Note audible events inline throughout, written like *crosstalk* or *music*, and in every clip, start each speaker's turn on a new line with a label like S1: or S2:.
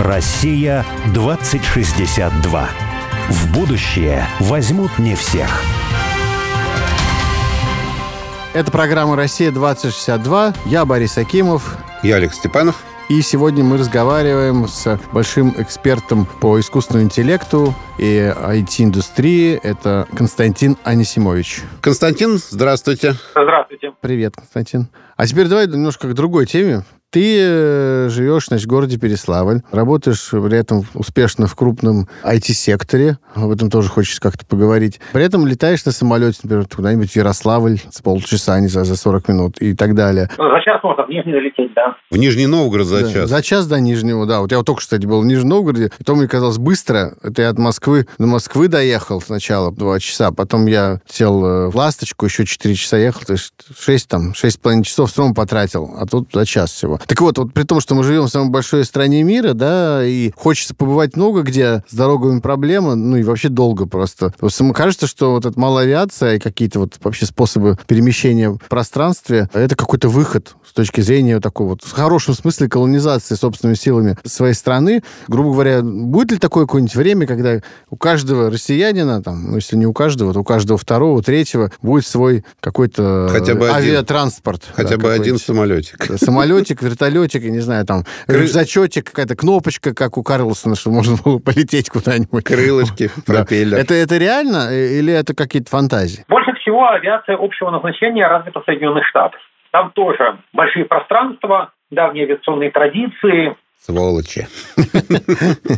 S1: Россия 2062. В будущее возьмут не всех.
S2: Это программа «Россия-2062». Я Борис Акимов.
S3: Я Олег Степанов.
S2: И сегодня мы разговариваем с большим экспертом по искусственному интеллекту и IT-индустрии. Это Константин Анисимович.
S3: Константин, здравствуйте.
S4: Здравствуйте.
S2: Привет, Константин. А теперь давай немножко к другой теме. Ты э, живешь, значит, в городе Переславль, работаешь при этом успешно в крупном IT-секторе, об этом тоже хочется как-то поговорить. При этом летаешь на самолете, например, куда-нибудь в Ярославль с полчаса, не за, за 40 минут и так далее.
S4: За час можно в Нижний долететь, да.
S3: В Нижний Новгород за
S2: Да,
S3: час.
S2: За час до Нижнего, да. Вот я вот только, кстати, был в Нижнем Новгороде, и то мне казалось быстро. Это я от Москвы до Москвы доехал сначала два часа, потом я сел э, в «Ласточку», еще 4 часа ехал, то есть 6 там, шесть с половиной часов все равно потратил, а тут за час всего. Так вот, вот при том, что мы живем в самой большой стране мира, да, и хочется побывать много где, с дорогами проблемы, ну и вообще долго просто. То есть, мне кажется, что вот эта малая авиация и какие-то вот вообще способы перемещения в пространстве, это какой-то выход с точки зрения такого вот, в хорошем смысле, колонизации собственными силами своей страны. Грубо говоря, будет ли такое какое-нибудь время, когда у каждого россиянина, там, ну, если не у каждого, то у каждого второго, третьего будет свой какой-то
S3: Хотя бы
S2: авиатранспорт.
S3: Хотя
S2: да,
S3: бы один самолетик.
S2: Самолетик, вертолетик, я не знаю, там,
S3: Кры-
S2: рюкзачетик, какая-то кнопочка, как у Карлсона, чтобы можно было *laughs* полететь куда-нибудь.
S3: Крылышки, *laughs*
S2: Да.
S3: пропеллер.
S2: Это, это реально э, или это какие-то фантазии?
S4: Больше всего авиация общего назначения развита в Соединенных Штатах. Там тоже большие пространства, давние авиационные традиции.
S3: Сволочи.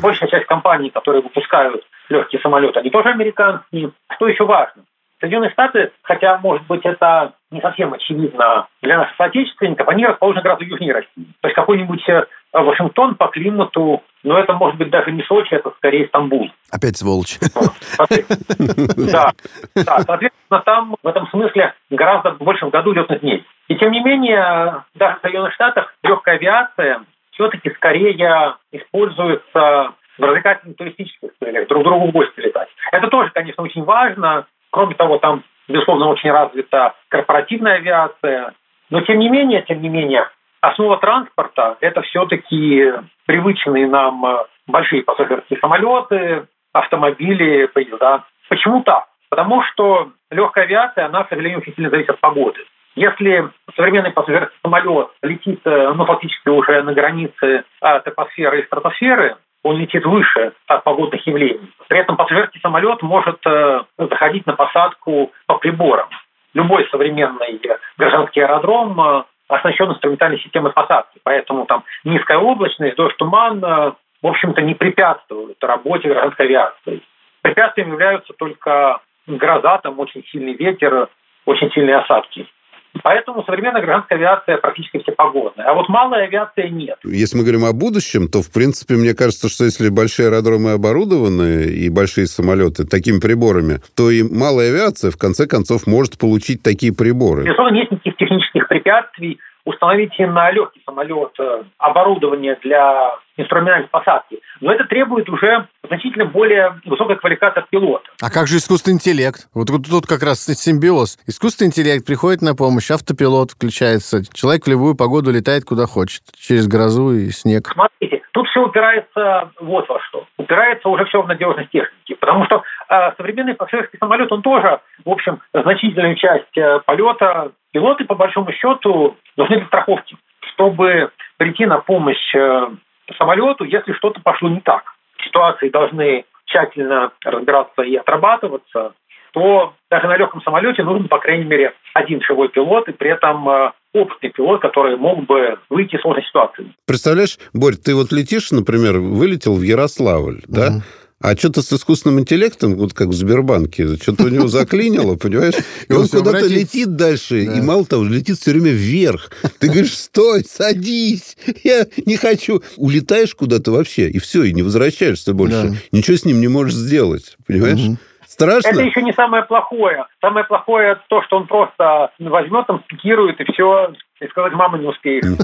S4: Большая часть компаний, которые выпускают легкие самолеты, они тоже американские. Что еще важно? Соединенные Штаты, хотя, может быть, это не совсем очевидно для наших соотечественников, они расположены гораздо южнее России. То есть какой-нибудь э, Вашингтон по климату, но это может быть даже не Сочи, это скорее Стамбул.
S2: Опять сволочь.
S4: Вот. *laughs* Да, да, соответственно, там в этом смысле гораздо больше в году летных дней. И тем не менее, даже в Соединенных Штатах легкая авиация все-таки скорее используется в развлекательных туристических целях, друг другу в гости летать. Это тоже, конечно, очень важно. Кроме того, там, безусловно, очень развита корпоративная авиация. Но, тем не менее, тем не менее, основа транспорта – это все-таки привычные нам э, большие пассажирские самолеты, автомобили, поезда. Почему так? Потому что легкая авиация, она, к сожалению, очень сильно зависит от погоды. Если современный пассажирский самолет летит, э, ну, фактически уже на границе атмосферы и стратосферы, он летит выше от погодных явлений. При этом пассажирский самолет может э, заходить на посадку по приборам. Любой современный гражданский аэродром э, оснащен инструментальной системой посадки, поэтому там низкая облачность, дождь, туман, э, в общем-то, не препятствуют работе гражданской авиации. Препятствием являются только гроза, там очень сильный ветер, очень сильные осадки. Поэтому современная гражданская авиация практически всепогодная. А вот малая авиация нет.
S3: Если мы говорим о будущем, то, в принципе, мне кажется, что если большие аэродромы оборудованы и большие самолеты такими приборами, то и малая авиация, в конце концов, может получить такие приборы.
S4: Безусловно, нет никаких технических препятствий. Установить на легкий самолет э, оборудование для инструментальной посадки. Но это требует уже значительно более высокой квалификации пилота.
S2: А как же искусственный интеллект? Вот тут, тут как раз симбиоз. Искусственный интеллект приходит на помощь, автопилот включается. Человек в любую погоду летает куда хочет. Через грозу и снег.
S4: Смотрите, тут все упирается вот во что. Упирается уже все в надежность техники. Потому что э, современный пассажирский самолет, он тоже, в общем, значительную часть э, полета пилоты, по большому счету, нужны для страховки, чтобы прийти на помощь э, самолету, если что-то пошло не так. Ситуации должны тщательно разбираться и отрабатываться, то даже на легком самолете нужен, по крайней мере, один живой пилот, и при этом э, опытный пилот, который мог бы выйти из сложной ситуации.
S3: Представляешь, Борь, ты вот летишь, например, вылетел в Ярославль, да? А что-то с искусственным интеллектом, вот как в Сбербанке, что-то у него *laughs* заклинило, понимаешь? И
S2: он
S3: куда-то летит дальше,
S2: Да.
S3: и мало того, летит все время вверх. Ты говоришь, стой, садись, я не хочу. Улетаешь куда-то вообще, и все, и не возвращаешься больше. Ничего с ним не можешь сделать, понимаешь? Страшно?
S4: Это еще не самое плохое. Самое плохое то, что он просто возьмет, там, спикирует и все, и сказать, мама, не успеешь. *laughs*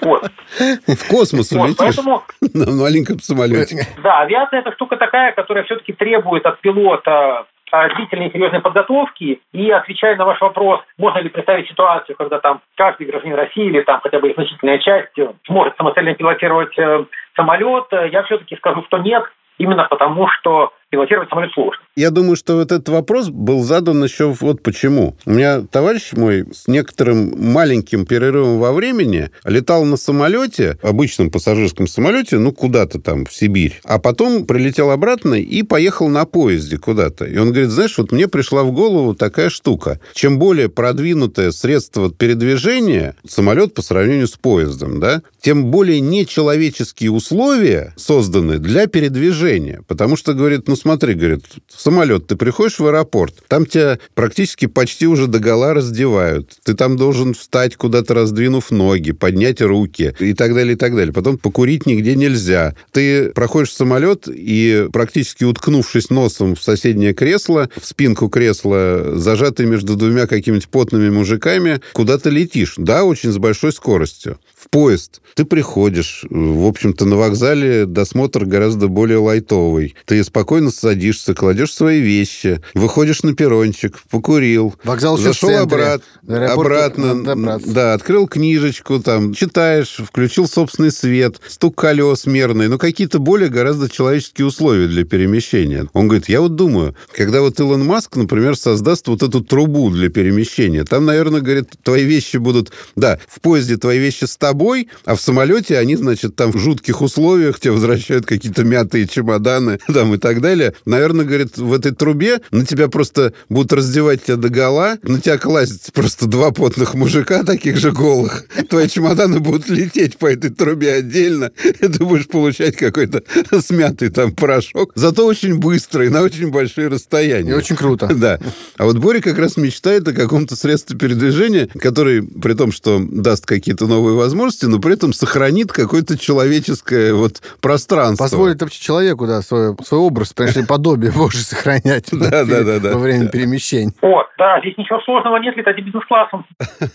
S4: Вот.
S3: В космос
S4: Вот,
S3: улетишь
S4: Поэтому, *laughs*
S3: на маленьком самолете.
S4: да, авиация это штука такая, которая все-таки требует от пилота длительной и серьезной подготовки. И отвечая на ваш вопрос, можно ли представить ситуацию, когда там каждый гражданин России или там хотя бы их значительная часть э, сможет самостоятельно пилотировать э, самолет, я все-таки скажу, что нет, именно потому, что пилотировать самолет сложно.
S3: Я думаю, что вот этот вопрос был задан еще вот почему. У меня товарищ мой с некоторым маленьким перерывом во времени летал на самолете, обычном пассажирском самолете, ну, куда-то там, в Сибирь, а потом прилетел обратно и поехал на поезде куда-то. И он говорит, знаешь, вот мне пришла в голову такая штука. Чем более продвинутое средство передвижения, самолет по сравнению с поездом, да, тем более нечеловеческие условия созданы для передвижения. Потому что, говорит, ну, смотри, говорит, в самолет ты приходишь в аэропорт, там тебя практически почти уже до гола раздевают. Ты там должен встать куда-то, раздвинув ноги, поднять руки и так далее, и так далее. Потом покурить нигде нельзя. Ты проходишь самолет и практически уткнувшись носом в соседнее кресло, в спинку кресла, зажатый между двумя какими-нибудь потными мужиками, куда-то летишь. Да, очень с большой скоростью. В поезд. Ты приходишь, в общем-то, на вокзале досмотр гораздо более лайтовый. Ты спокойно садишься, кладешь свои вещи, выходишь на перрончик, покурил,
S2: Вокзал
S3: зашел обратно, обратно,
S2: надо
S3: да, открыл книжечку, там, читаешь, включил собственный свет, стук колес мерный, ну, какие-то более гораздо человеческие условия для перемещения. Он говорит, я вот думаю, когда вот Илон Маск, например, создаст вот эту трубу для перемещения, там, наверное, говорит, твои вещи будут, да, в поезде твои вещи с тобой, а в самолете они, значит, там в жутких условиях тебе возвращают какие-то мятые чемоданы, *laughs* там и так далее. Наверное, говорит, в этой трубе на тебя просто будут раздевать тебя до гола, на тебя класть просто два потных мужика, таких же голых. Твои чемоданы будут лететь по этой трубе отдельно, и *laughs* ты будешь получать какой-то *laughs* смятый там порошок. Зато очень быстро и на очень большие расстояния.
S2: И очень круто. *laughs*
S3: Да. А вот Боря как раз мечтает о каком-то средстве передвижения, который, при том, что даст какие-то новые возможности, но при этом сохранит какое-то человеческое вот пространство.
S2: Позволит вообще человеку, да, свой, свой образ, конечно, подобие Божье сохранять *laughs*
S3: Да, да, да, да.
S2: во время перемещений.
S4: Вот, да, здесь ничего сложного нет, летать бизнес-классом.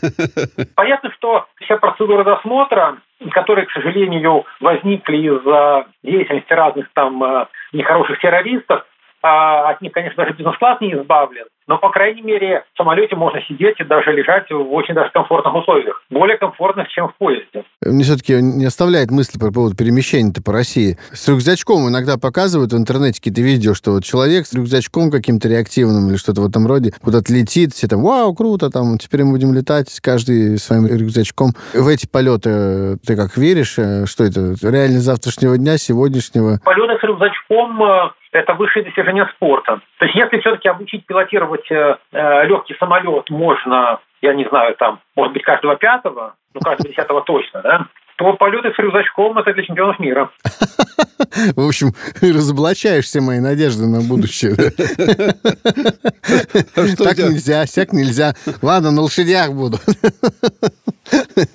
S4: *laughs* Понятно, что вся процедура досмотра, которые, к сожалению, возникли из-за деятельности разных там э, нехороших террористов, а от них, конечно, даже бизнес-класс не избавлен. Но, по крайней мере, в самолете можно сидеть и даже лежать в очень даже комфортных условиях. Более комфортных, чем в поезде.
S2: Мне все-таки не оставляет мысли по поводу перемещения-то по России. С рюкзачком иногда показывают в интернете какие-то видео, что вот человек с рюкзачком каким-то реактивным или что-то в этом роде куда-то летит, все там, вау, круто, там, теперь мы будем летать, каждый своим рюкзачком. В эти полеты ты как веришь? э, Что это? Реально завтрашнего дня, сегодняшнего?
S4: Полеты с рюкзачком э, это высшее достижение спорта. То есть если все-таки обучить пилотировать э, э, легкий самолет можно, я не знаю, там, может быть, каждого пятого, ну, каждого десятого точно, да, то полеты с рюкзачком – это для чемпионов мира.
S2: В общем, разоблачаешь все мои надежды на будущее.
S3: А
S2: Так нельзя, сяк нельзя. Ладно, на лошадях буду.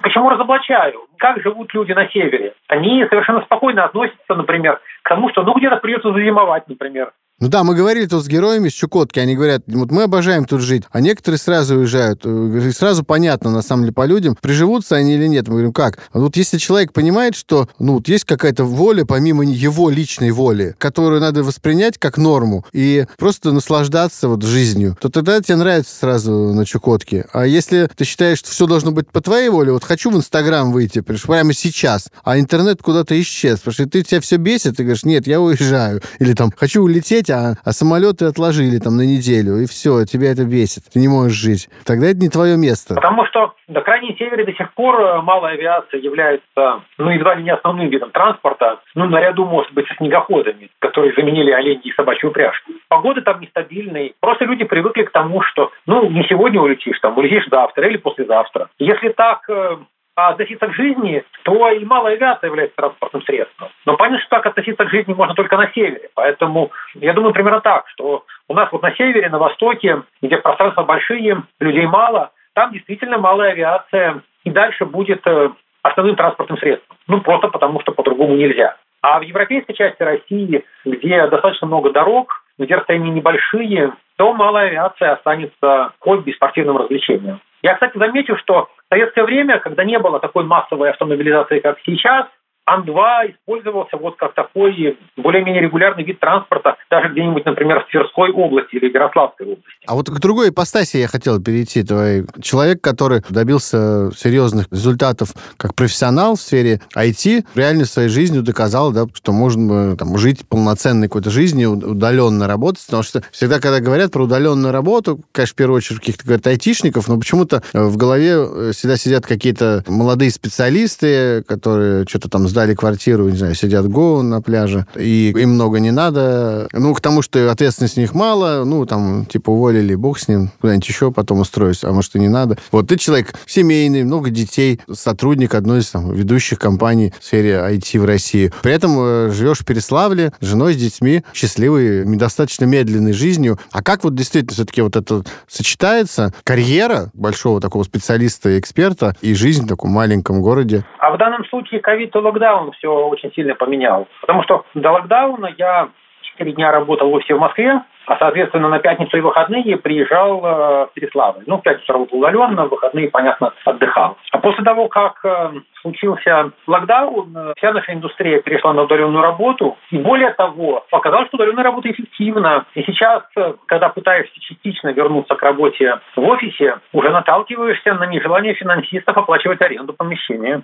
S4: Почему разоблачаю? Как живут люди на севере? Они совершенно спокойно относятся, например, к тому, что ну где-то придется зазимовать, например.
S2: Ну да, мы говорили тут с героями с Чукотки, они говорят, вот мы обожаем тут жить, а некоторые сразу уезжают. Э, И сразу понятно, на самом деле, по людям, приживутся они или нет. Мы говорим, как? А вот если человек понимает, что ну, вот есть какая-то воля, помимо его личной воли, которую надо воспринять как норму и просто наслаждаться вот жизнью, то тогда тебе нравится сразу на Чукотке. А если ты считаешь, что все должно быть по твоей воле, вот хочу в Инстаграм выйти, прямо сейчас, а интернет куда-то исчез, потому что ты тебя все бесит, ты говоришь, нет, я уезжаю. Или там, хочу улететь, а, а самолеты отложили там на неделю, и все, тебя это бесит, ты не можешь жить. Тогда это не твое место.
S4: Потому что на крайнем севере до сих пор э, малая авиация является, ну, едва ли не основным видом транспорта, ну, наряду, может быть, со снегоходами, которые заменили оленьи и собачью упряжку. Погода там нестабильная. Просто люди привыкли к тому, что, ну, не сегодня улетишь, там, улетишь завтра или послезавтра. Если так э, относиться к жизни, то и малая авиация является транспортным средством. Но понятно, что так относиться к жизни можно только на севере. Поэтому я думаю примерно так, что у нас вот на севере, на востоке, где пространства большие, людей мало, там действительно малая авиация и дальше будет э, основным транспортным средством. Ну, просто потому, что по-другому нельзя. А в европейской части России, где достаточно много дорог, где расстояния небольшие, то малая авиация останется хобби, спортивным развлечением. Я, кстати, заметил, что в советское время, когда не было такой массовой автомобилизации, как сейчас, Ан-2 использовался вот как такой более-менее регулярный вид транспорта, даже где-нибудь, например, в Тверской области или Ярославской области.
S2: А вот к другой ипостаси я хотел перейти. Твой человек, который добился серьезных результатов как профессионал в сфере IT, реально своей жизнью доказал, да, что можно там, жить полноценной какой-то жизнью, удаленно работать. Потому что всегда, когда говорят про удаленную работу, конечно, в первую очередь каких-то говорят айтишников, но почему-то в голове э, всегда сидят какие-то молодые специалисты, которые что-то там сдали квартиру, не знаю, сидят го на пляже, и им много не надо. Ну, к тому, что ответственности у них мало, ну, там, типа, уволили, бог с ним, куда-нибудь еще потом устроюсь, а может, и не надо. Вот ты человек семейный, много детей, сотрудник одной из там, ведущих компаний в сфере IT в России. При этом э, живешь в Переславле, с женой, с детьми, счастливой, достаточно медленной жизнью. А как вот действительно все-таки вот это сочетается? Карьера большого такого специалиста и эксперта и жизнь в таком маленьком городе?
S4: А в данном случае ковид и локдаун все очень сильно поменял. Потому что до локдауна я 4 дня работал в офисе в Москве, а, соответственно, на пятницу и выходные приезжал э, в Переславль. Ну, в пятницу работал удаленно, в выходные, понятно, отдыхал. А после того, как э, случился локдаун, э, вся наша индустрия перешла на удаленную работу. И более того, оказалось, что удаленная работа эффективна. И сейчас, э, когда пытаешься частично вернуться к работе в офисе, уже наталкиваешься на нежелание финансистов оплачивать аренду помещения.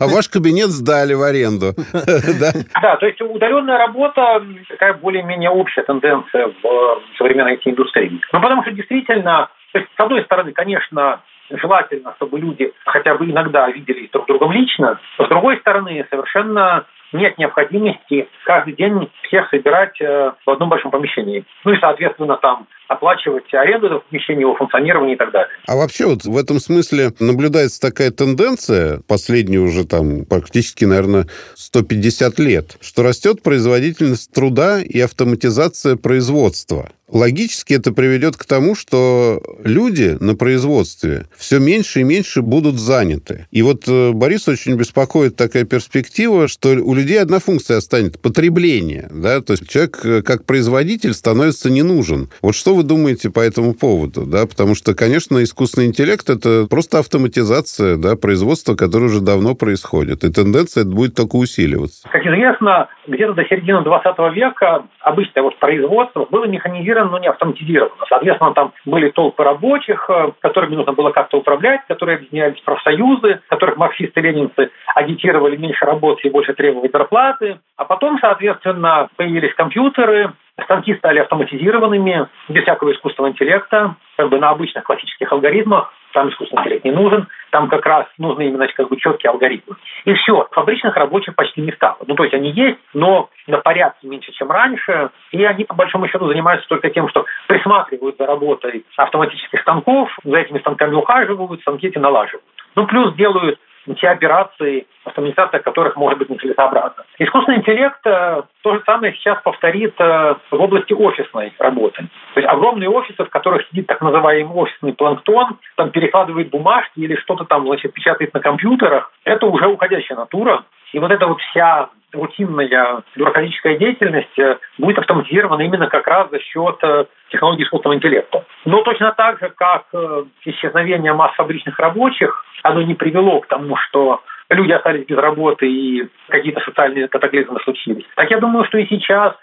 S3: А ваш кабинет сдали в аренду. *laughs*
S4: Да, то есть удаленная работа такая более-менее общая тенденция в современной IT-индустрии. Ну, потому что действительно, то есть, с одной стороны, конечно, желательно, чтобы люди хотя бы иногда виделись друг с другом лично. С другой стороны, совершенно нет необходимости каждый день всех собирать э, в одном большом помещении. Ну и, соответственно, там оплачивать аренду этого помещения, его функционирование и так далее.
S3: А вообще вот в этом смысле наблюдается такая тенденция, последние уже там практически, наверное, 150 лет, что растет производительность труда и автоматизация производства. Логически это приведет к тому, что люди на производстве все меньше и меньше будут заняты. И вот э, Борис очень беспокоит такая перспектива, что у людей одна функция останется – потребление. Да? То есть человек э, как производитель становится не нужен. Вот что вы думаете по этому поводу? Да? Потому что, конечно, искусственный интеллект – это просто автоматизация да, производства, которое уже давно происходит. И тенденция будет только усиливаться.
S4: Как известно, где-то до середины 20 века обычное вот производство было механизировано, но не автоматизировано. Соответственно, там были толпы рабочих, э, которыми нужно было как-то управлять, которые объединялись в профсоюзы, которых марксисты-ленинцы агитировали меньше работать и больше требовать зарплаты. А потом, соответственно, появились компьютеры, станки стали автоматизированными, без всякого искусственного интеллекта, как бы на обычных классических алгоритмах там искусственный интеллект не нужен, там как раз нужны именно как бы четкие алгоритмы. И все, фабричных рабочих почти не стало. Ну, то есть они есть, но на порядке меньше, чем раньше, и они, по большому счету, занимаются только тем, что присматривают за работой автоматических станков, за этими станками ухаживают, станки эти налаживают. Ну, плюс делают те операции, автоматизация которых может быть нецелесообразна. Искусственный интеллект э, то же самое сейчас повторит э, в области офисной работы. То есть огромные офисы, в которых сидит так называемый офисный планктон, там перекладывает бумажки или что-то там, значит, печатает на компьютерах, это уже уходящая натура. И вот эта вот вся рутинная бюрократическая деятельность э, будет автоматизирована именно как раз за счет э, технологий искусственного интеллекта. Но точно так же, как э, исчезновение масс фабричных рабочих, оно не привело к тому, что люди остались без работы и какие-то социальные катаклизмы случились. Так я думаю, что и сейчас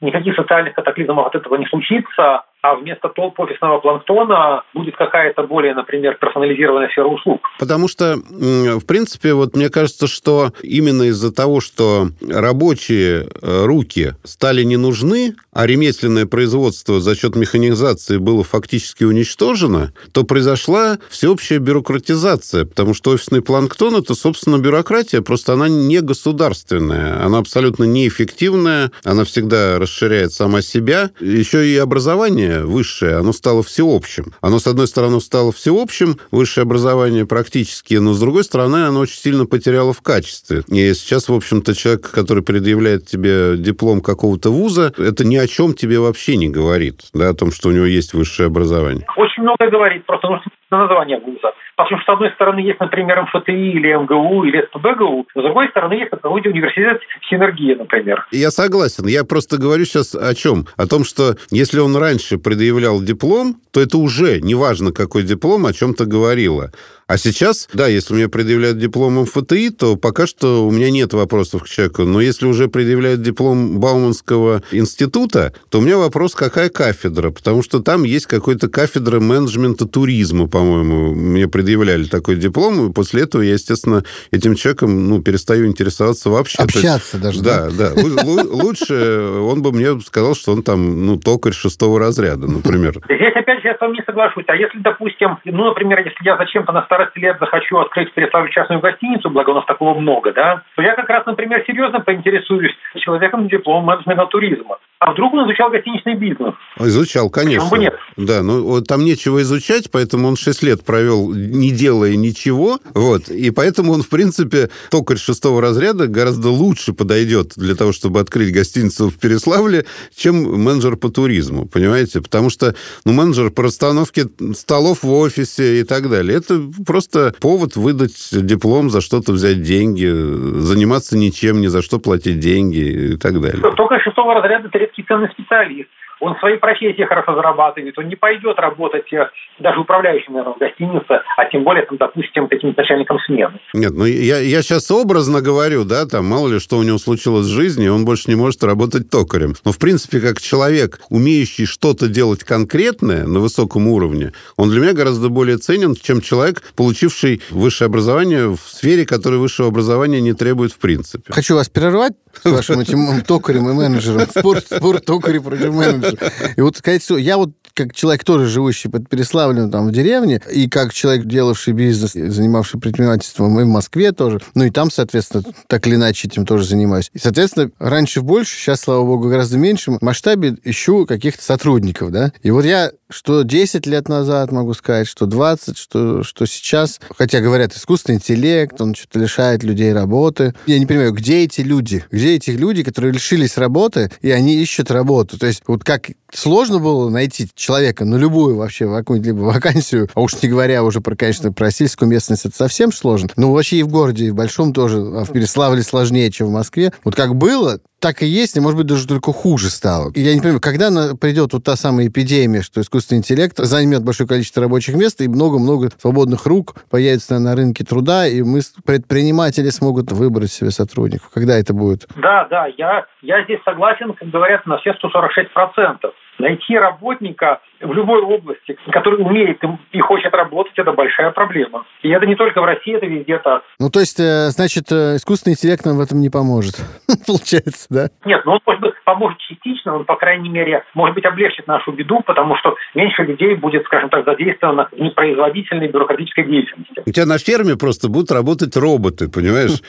S4: никаких социальных катаклизмов от этого не случится, а вместо толп офисного планктона будет какая-то более, например, персонализированная сфера услуг.
S3: Потому что, в принципе, вот мне кажется, что именно из-за того, что рабочие э, руки стали не нужны, а ремесленное производство за счет механизации было фактически уничтожено, то произошла всеобщая бюрократизация, потому что офисный планктон – это, собственно, бюрократия, просто она не государственная, она абсолютно неэффективная, она всегда расширяет сама себя. Еще и образование образование высшее, оно стало всеобщим. Оно, с одной стороны, стало всеобщим, высшее образование практически, но, с другой стороны, оно очень сильно потеряло в качестве. И сейчас, в общем-то, человек, который предъявляет тебе диплом какого-то вуза, это ни о чем тебе вообще не говорит, да, о том, что у него есть высшее образование.
S4: Очень много говорит, просто нужно название вуза. Потому что, с одной стороны, есть, например, МФТИ или МГУ или СПБГУ, с другой стороны, есть какой-нибудь университет Синергия, например.
S3: Я согласен. Я просто говорю сейчас о чем? О том, что если он раньше предъявлял диплом, то это уже, неважно какой диплом, о чем-то говорило. А сейчас, да, если мне предъявляют диплом МФТИ, то пока что у меня нет вопросов к человеку. Но если уже предъявляют диплом Бауманского института, то у меня вопрос, какая кафедра? Потому что там есть какая-то кафедра менеджмента туризма, по-моему. Мне предъявляли такой диплом, и после этого я, естественно, этим человеком ну, перестаю интересоваться вообще.
S2: Общаться даже,
S3: да? Да, да. Лучше он бы мне сказал, что он там, ну, токарь шестого разряда, например.
S4: Здесь, опять же, я с вами не соглашусь. А если, допустим, ну, например, если я зачем-то на старости лет захочу открыть в Переславле частную гостиницу, благо у нас такого много, да, то я как раз, например, серьезно поинтересуюсь человеком с дипломом менеджмента туризма. А вдруг он изучал гостиничный бизнес?
S3: Изучал, конечно.
S4: Почему бы нет?
S3: Да, но там нечего изучать, поэтому он 6 лет провел, не делая ничего. Вот. И поэтому он, в принципе, токарь шестого разряда гораздо лучше подойдет для того, чтобы открыть гостиницу в Переславле, чем менеджер по туризму, понимаете? Потому что ну, менеджер по расстановке столов в офисе и так далее. Это просто повод выдать диплом, за что-то взять деньги, заниматься ничем, ни за что платить деньги и так далее.
S4: Только шестого разряда редкий ценный специалист он в своей профессии хорошо зарабатывает, он не пойдет работать э, даже управляющим, наверное, в гостинице, а тем более, там, допустим, каким-то начальником смены.
S3: Нет, ну я, я сейчас образно говорю, да, там, мало ли что у него случилось в жизни, он больше не может работать токарем. Но, в принципе, как человек, умеющий что-то делать конкретное на высоком уровне, он для меня гораздо более ценен, чем человек, получивший высшее образование в сфере, которой высшего образования не требует в принципе.
S2: Хочу вас прервать с вашим *laughs* этим токарем и менеджером. Спор, спор токарь против менеджера. *laughs* И вот что я вот как человек тоже живущий под Переславлем там в деревне, и как человек, делавший бизнес, занимавший предпринимательством и в Москве тоже, ну и там, соответственно, так или иначе этим тоже занимаюсь. И, соответственно, раньше больше, сейчас, слава богу, гораздо меньше масштабе ищу каких-то сотрудников, да. И вот я что 10 лет назад могу сказать, что 20, что, что сейчас, хотя говорят, искусственный интеллект, он что-то лишает людей работы. Я не понимаю, где эти люди? Где эти люди, которые лишились работы, и они ищут работу? То есть вот как сложно было найти человека на любую вообще какую-либо вакансию, а уж не говоря уже про, конечно, про сельскую местность, это совсем сложно. Ну, вообще и в городе, и в Большом тоже, а в Переславле сложнее, чем в Москве. Вот как было, так и есть, и, может быть, даже только хуже стало. И я не понимаю, когда придет вот та самая эпидемия, что искусственный интеллект займет большое количество рабочих мест, и много-много свободных рук появится на рынке труда, и мы, предприниматели, смогут выбрать себе сотрудников. Когда это будет?
S4: Да, да, я, я здесь согласен, как говорят, на все 146%. Найти работника в любой области, который умеет и хочет работать, это большая проблема. И это не только в России, это везде так.
S2: Ну, то есть, э, значит, э, искусственный интеллект нам в этом не поможет, *laughs* получается, да?
S4: Нет, ну он, может быть, поможет частично, он, по крайней мере, может быть, облегчит нашу беду, потому что меньше людей будет, скажем так, задействовано в непроизводительной бюрократической деятельности.
S3: У тебя на ферме просто будут работать роботы, понимаешь?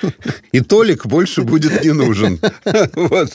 S3: И Толик больше будет не нужен. *laughs* Вот,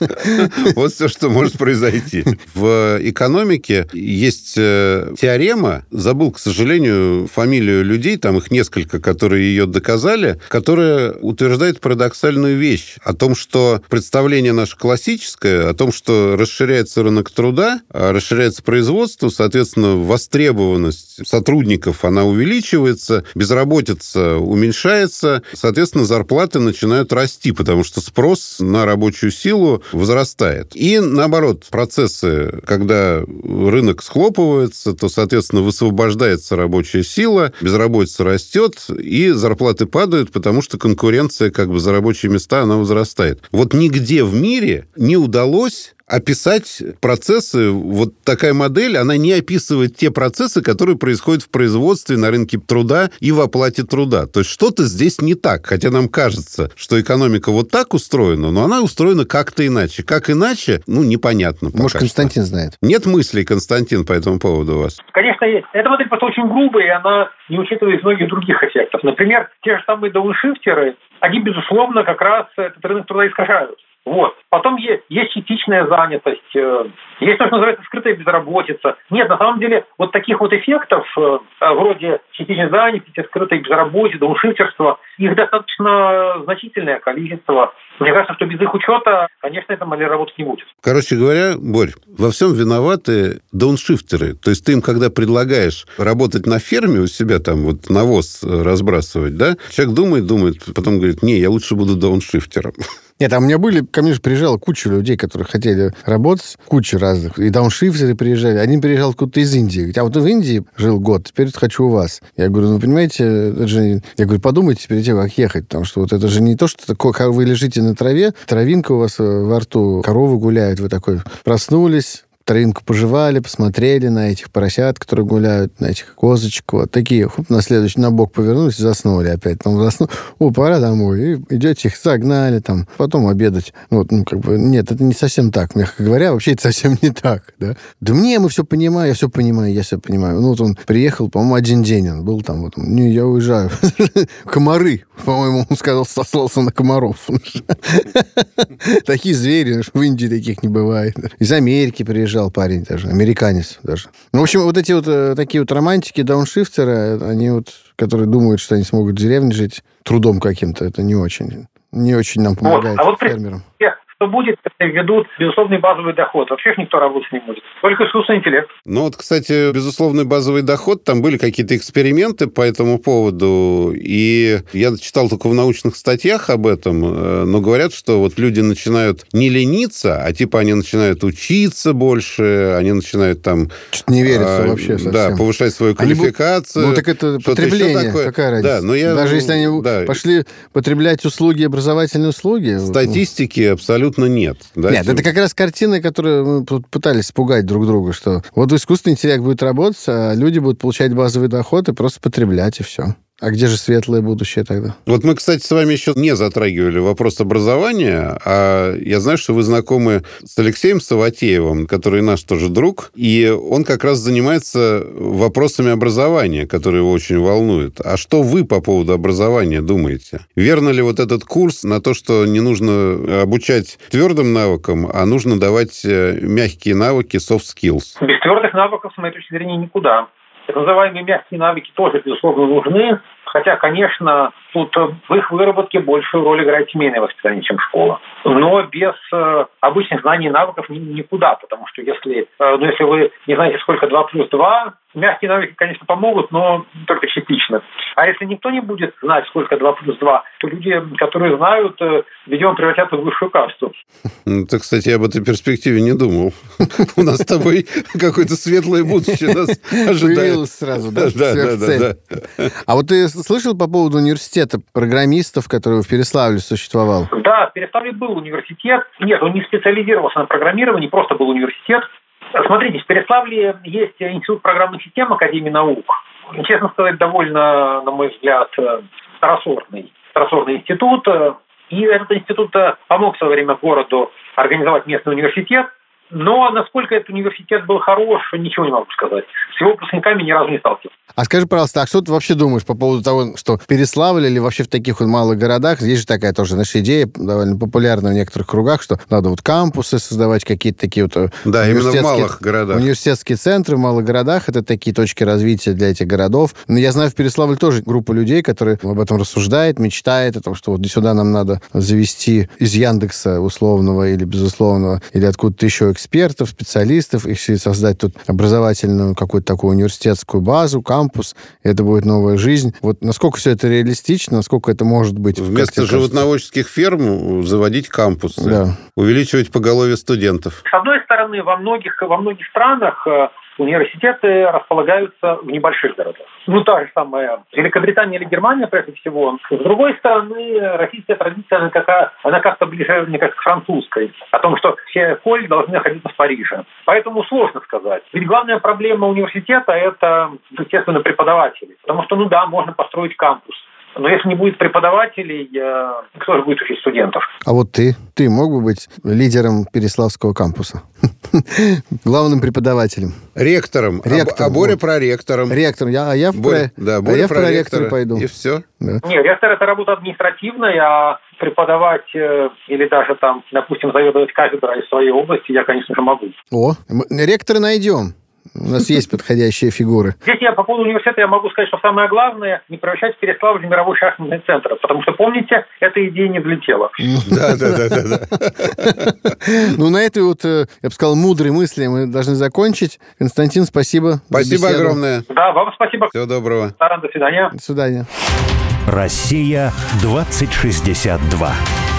S3: вот все, что может произойти. В экономике есть э, теорема, забыл, к сожалению, фамилию людей, там их несколько, которые ее доказали, которая утверждает парадоксальную вещь о том, что представление наше классическое, о том, что расширяется рынок труда, а расширяется производство, соответственно, востребованность сотрудников, она увеличивается, безработица уменьшается, соответственно, зарплаты начинают расти, потому что спрос на рабочую силу возрастает. И наоборот, процессы, когда рынок схлопывается, то, соответственно, высвобождается рабочая сила, безработица растет, и зарплаты падают, потому что конкуренция как бы за рабочие места, она возрастает. Вот нигде в мире не удалось описать процессы, вот такая модель, она не описывает те процессы, которые происходят в производстве, на рынке труда и в оплате труда. То есть что-то здесь не так, хотя нам кажется, что экономика вот так устроена, но она устроена как-то иначе. Как иначе, ну, непонятно.
S2: Может, Константин
S3: что.
S2: знает.
S3: Нет мыслей, Константин, по этому поводу у вас?
S4: Конечно, есть. Эта модель просто очень грубая, и она не учитывает многих других эффектов. Например, те же самые дауншифтеры, они, безусловно, как раз этот рынок труда искажают. Вот. Потом есть, есть частичная занятость, э, есть то, что называется скрытая безработица. Нет, на самом деле вот таких вот эффектов, э, вроде частичной занятости, скрытой безработицы, дауншифтерства, их достаточно значительное количество. Мне кажется, что без их учета, конечно, эта модель работать не будет.
S3: Короче говоря, Борь, во всем виноваты дауншифтеры. То есть ты им, когда предлагаешь работать на ферме у себя, там вот навоз разбрасывать, да, человек думает, думает, потом говорит, не, я лучше буду дауншифтером. *laughs*
S2: Нет, а у меня были, ко мне же приезжала куча людей, которые хотели работать, куча разных. И дауншифтеры приезжали. Один приезжал откуда-то из Индии. Говорит, а вот в Индии жил год, теперь хочу у вас. Я говорю, ну, понимаете, это же... Я говорю, подумайте перед тем, как ехать, потому что вот это же не то, что такое, как вы лежите на траве, травинка у вас э, во рту, коровы гуляют, вы такой проснулись, травинку пожевали, посмотрели на этих поросят, которые гуляют, на этих козочек, вот такие, хоп, на следующий, на бок повернулись заснули опять. Там заснул, о, пора домой. И идете, их загнали там, потом обедать. Вот, ну, как бы, нет, это не совсем так, мягко говоря, вообще это совсем не так, да. Да мне, мы все понимаем, я все понимаю, я все понимаю. Ну, вот он приехал, по-моему, один день он был там, вот, не, я уезжаю. *laughs* Комары, по-моему, он сказал, сослался на комаров. *laughs* Такие звери, в Индии таких не бывает. Из Америки приезжал приезжал парень даже, американец даже. Ну, в общем, вот эти вот э, такие вот романтики, дауншифтеры, они вот, которые думают, что они смогут в деревне жить трудом каким-то, это не очень, не очень нам помогает вот. а вот фермерам
S4: что будет, если введут безусловный базовый доход. Вообще никто работать не будет. Только искусственный интеллект.
S3: Ну вот, кстати, безусловный базовый доход, там были какие-то эксперименты по этому поводу, и я читал только в научных статьях об этом, э, но говорят, что вот люди начинают не лениться, а типа они начинают учиться больше, они начинают там...
S2: Что-то не верится а, вообще
S3: совсем. Да, повышать свою квалификацию.
S2: Они, ну так это потребление, какая разница? Да, но я, Даже если они да. пошли потреблять услуги, образовательные услуги...
S3: Статистики ну... абсолютно абсолютно нет.
S2: Да, нет, это как раз картины, которые мы пытались пугать друг друга, что вот искусственный интеллект будет работать, а люди будут получать базовый доход и просто потреблять, и все. А где же светлое будущее тогда?
S3: Вот мы, кстати, с вами еще не затрагивали вопрос образования, а я знаю, что вы знакомы с Алексеем Саватеевым, который наш тоже друг, и он как раз занимается вопросами образования, которые его очень волнуют. А что вы по поводу образования думаете? Верно ли вот этот курс на то, что не нужно обучать твердым навыкам, а нужно давать э, мягкие навыки, soft skills?
S4: Без твердых навыков, с моей точки зрения, никуда. Так называемые мягкие навыки тоже, безусловно, нужны, хотя, конечно, тут в их выработке большую роль играет семейное воспитание, чем школа. Но без э, обычных знаний и навыков никуда, потому что если, э, ну, если вы не знаете, сколько 2 плюс 2, мягкие навыки, конечно, помогут, но только частично. А если никто не будет знать, сколько 2 плюс 2, то люди, которые знают, э, видимо, превратятся в высшую касту.
S3: Ну, ты, кстати, об этой перспективе не думал. *laughs* У нас с тобой какое-то светлое будущее нас ожидает.
S2: сразу, да? Да, да, да. А вот ты слышал по поводу университета программистов, который в Переславле существовал?
S4: Да, в Переславле был университет. Нет, он не специализировался на программировании, просто был университет. Смотрите, в Переславле есть Институт программных систем Академии наук. Честно сказать, довольно, на мой взгляд, второсортный, второсортный институт. И этот институт помог в свое время городу организовать местный университет. Но насколько этот университет был хорош, ничего не могу сказать. С его выпускниками ни разу не сталкивался.
S2: А скажи, пожалуйста, а что ты вообще думаешь по поводу того, что Переславль или вообще в таких вот малых городах, есть же такая тоже наша идея, довольно популярна в некоторых кругах, что надо вот кампусы создавать, какие-то такие вот э,
S3: да, именно в малых городах.
S2: Университетские центры в малых городах, это такие точки развития для этих городов. Но я знаю, в Переславле тоже группа людей, которые об этом рассуждает, мечтает, о том, что вот сюда нам надо завести из Яндекса условного или безусловного, или откуда-то еще экспертов, специалистов, их создать тут образовательную какую-то такую университетскую базу, кампус, это будет новая жизнь. Вот насколько все это реалистично, насколько это может быть?
S3: Вместо животноводческих ферм заводить кампусы, да. увеличивать поголовье студентов.
S4: С одной стороны, во многих, во многих странах э, университеты располагаются в небольших городах. Ну, та же самая Великобритания или Германия, прежде всего. С другой стороны, российская традиция, она, как, она как-то ближе, мне кажется, к французской. О том, что все коль должны находиться в Париже. Поэтому сложно сказать. Ведь главная проблема университета – это, естественно, преподаватели. Потому что, ну да, можно построить кампус. Но если не будет преподавателей, кто же будет учить студентов?
S2: А вот ты? Ты мог бы быть лидером Переславского кампуса? *laughs* Главным преподавателем.
S3: Ректором. Ректором. А, а Боря вот. проректором.
S2: Ректором. Я, а я в, Боря,
S3: про... да, Боря а я в проректора пойду.
S2: И все.
S4: Да. Не, ректор это работа административная, а преподавать э, или даже там, допустим, заведовать кафедрой из своей области я, конечно же, могу.
S2: О, ректора найдем. У нас есть подходящие фигуры.
S4: Здесь я по поводу университета я могу сказать, что самое главное не превращать Переславль в мировой шахматный центр, потому что, помните, эта идея не взлетела.
S3: Да, да, да, да.
S2: Ну, на этой вот, э, я бы сказал, мудрой мысли мы должны закончить. Константин, спасибо.
S3: Спасибо огромное.
S4: Да, вам спасибо.
S3: Всего доброго.
S4: До свидания.
S2: До свидания.
S1: Россия 2062.